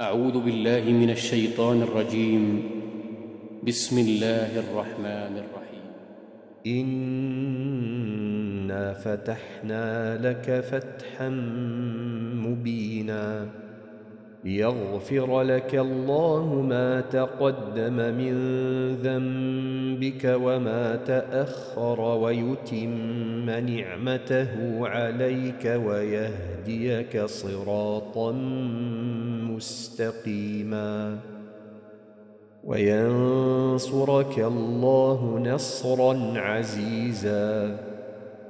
أعوذ بالله من الشيطان الرجيم. بسم الله الرحمن الرحيم. إنا فتحنا لك فتحا مبينا. ليغفر لك الله ما تقدم من ذنبك وما تأخر ويتم نعمته عليك ويهديك صراطا مستقيما. وينصرك الله نصرا عزيزا.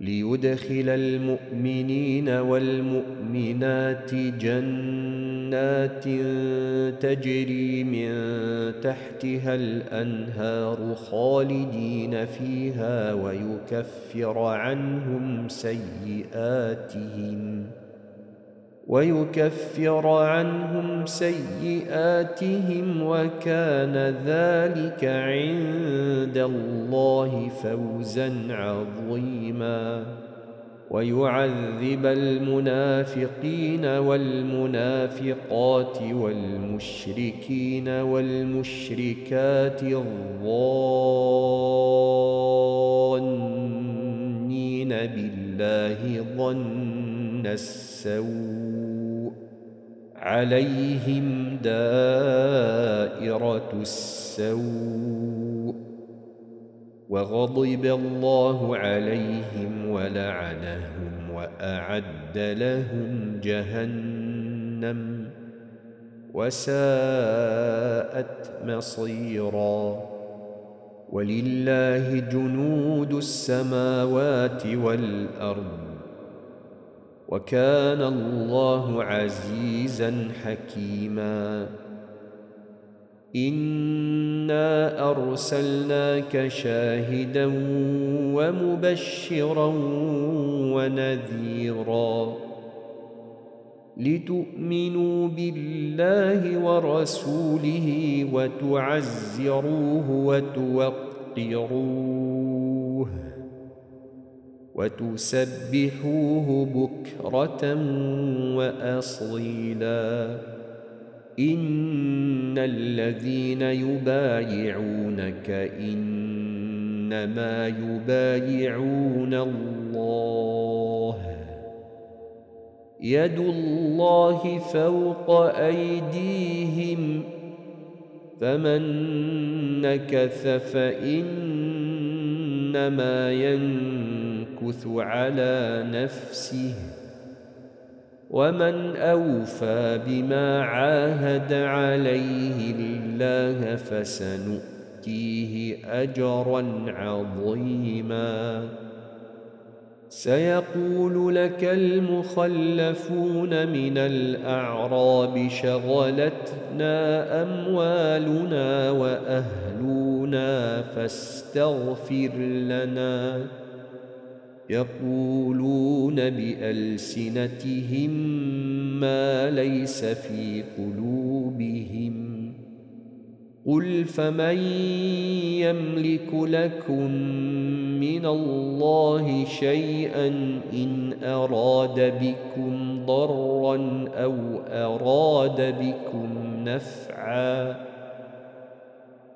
ليدخل المؤمنين والمؤمنات جنات تجري من تحتها الأنهار خالدين فيها ويكفر عنهم سيئاتهم ۖ. ويكفر عنهم سيئاتهم وكان ذلك عند الله فوزا عظيما. ويعذب المنافقين والمنافقات والمشركين والمشركات الظانين بالله ظن السوء عليهم دائرة السوء وغضب الله عليهم ولعنهم وأعد لهم جهنم وساءت مصيرا ولله جنود السماوات والأرض وكان الله عزيزا حكيما. إنا أرسلناك شاهدا ومبشرا ونذيرا لتؤمنوا بالله ورسوله وتعزروه وتوقروه. وتسبحوه بكرة وأصيلا. إن الذين يبايعونك إنما يبايعون الله. يد الله فوق أيديهم فمن نكث فإنما ينكث يمكث على نفسه ومن أوفى بما عاهد عليه الله فسنؤتيه أجرا عظيما. سيقول لك المخلفون من الأعراب شغلتنا أموالنا وأهلنا فاستغفر لنا. يقولون بألسنتهم ما ليس في قلوبهم. قل فمن يملك لكم من الله شيئا إن أراد بكم ضرا أو أراد بكم نفعاً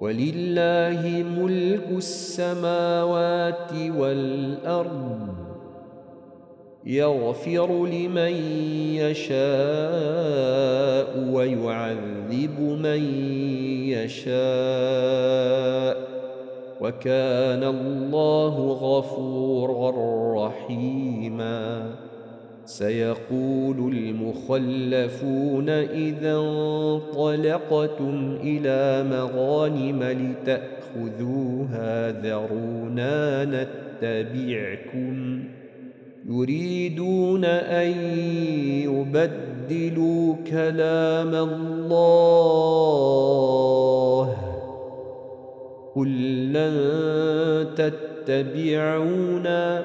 ولله ملك السماوات والأرض يغفر لمن يشاء ويعذب من يشاء وكان الله غفورا رحيما. سيقول المخلفون إذا انطلقتم إلى مغانم لتأخذوها ذرونا نتبعكم يريدون أن يبدلوا كلام الله قل لن تتبعونا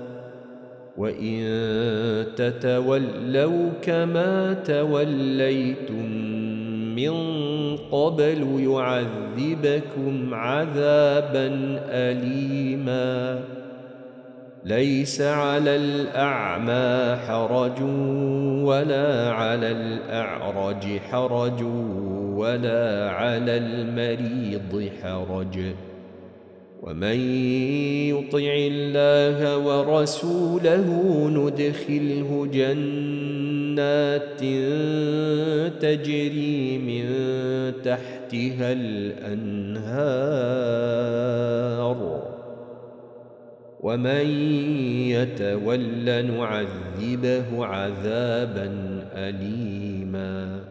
وإن تتولوا كما توليتم من قبل يعذبكم عذابا اليما. ليس على الأعمى حرج ولا على الأعرج حرج ولا على المريض حرج. ومن يطع الله ورسوله ندخله جنات تجري من تحتها الأنهار. ومن يتول نعذبه عذابا اليما.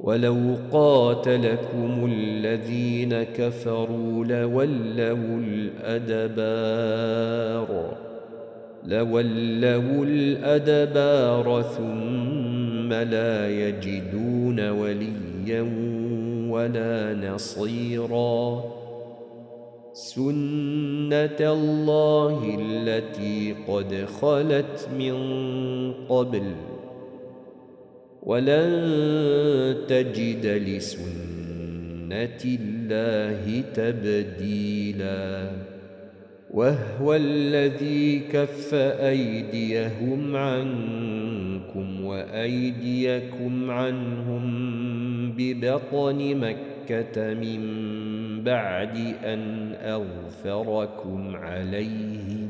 ولو قاتلكم الذين كفروا لولوا الأدبار لولوا الأدبار ثم لا يجدون وليا ولا نصيرا. سنة الله التي قد خلت من قبل ولن تجد لسنة الله تبديلا. وهو الذي كف أيديهم عنكم وأيديكم عنهم ببطن مكة من بعد أن أغفركم عليهم.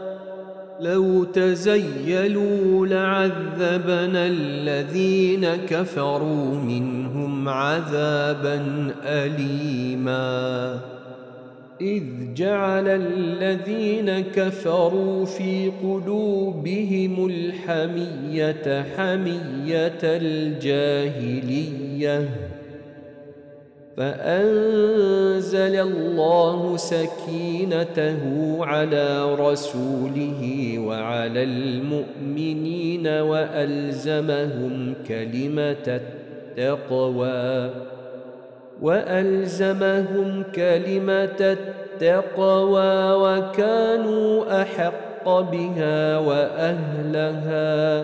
لو تزيلوا لعذبنا الذين كفروا منهم عذابا أليماً. إذ جعل الذين كفروا في قلوبهم الحمية حمية الجاهلية. فأنزل الله سكينته على رسوله وعلى المؤمنين وألزمهم كلمة التقوى وألزمهم كلمة التقوى وكانوا أحق بها وأهلها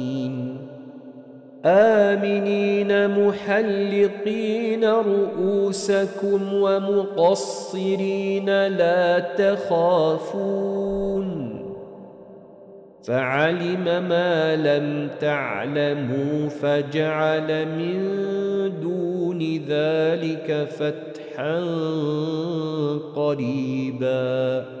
آمنين محلقين رؤوسكم ومقصرين لا تخافون. فعلم ما لم تعلموا فجعل من دون ذلك فتح فتحا قريبا.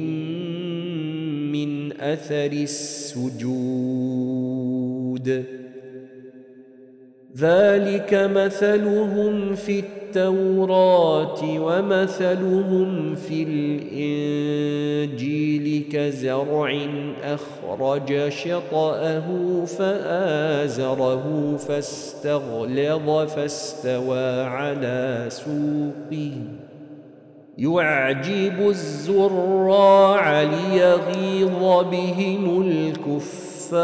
أثر السجود. ذلك مثلهم في التوراة ومثلهم في الإنجيل كزرع أخرج شطأه فآزره فاستغلظ فاستوى على سوقه. يعجب الزراع ليغيظ بهم الكفار.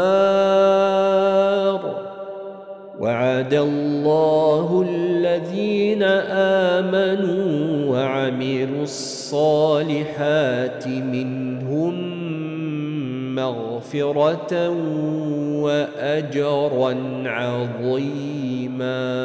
وعد الله الذين آمنوا وعملوا الصالحات منهم مغفرة وأجرا عظيما.